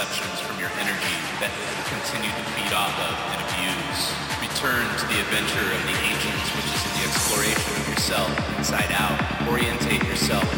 misconceptions from your energy that you continue to feed off of and abuse. Return to the adventure of the ancients, which is in the exploration of yourself inside out. Orientate yourself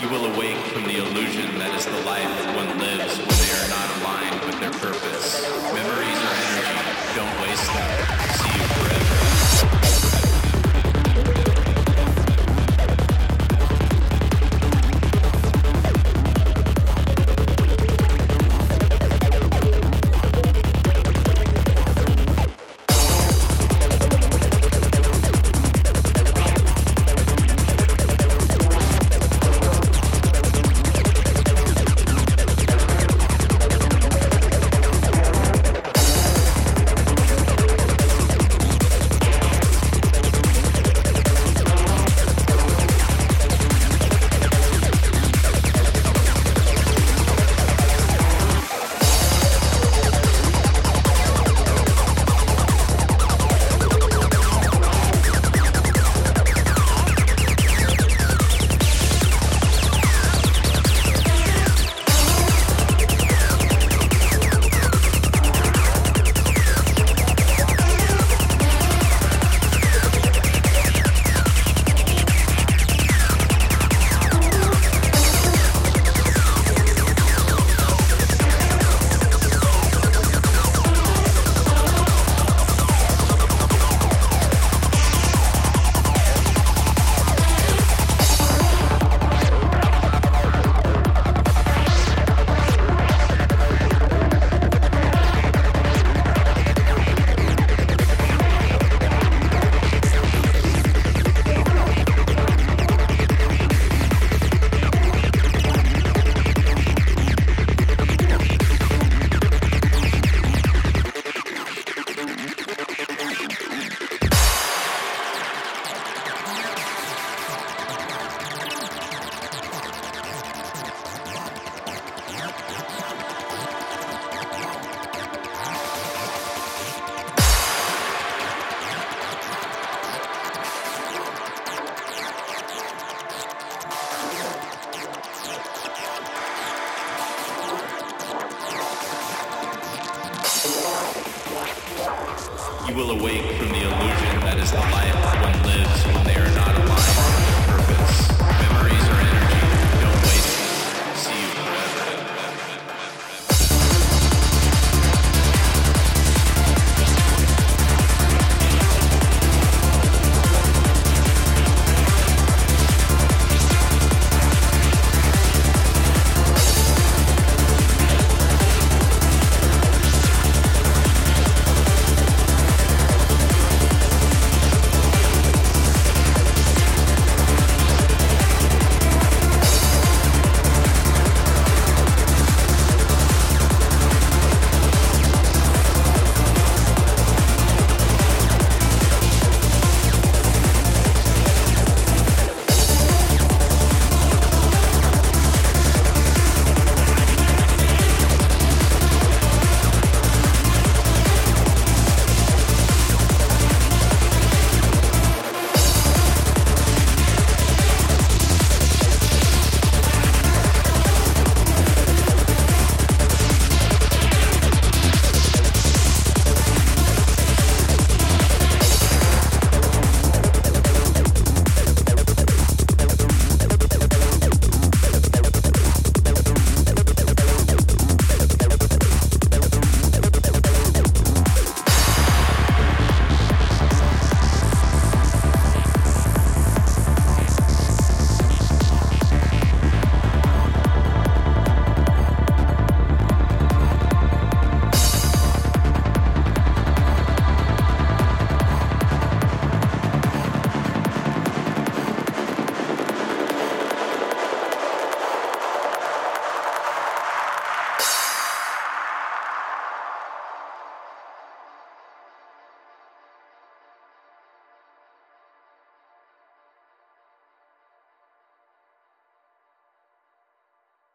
You will awake from the illusion that is the life of one You will awake from the illusion that is the life one lives when they are not aligned with purpose.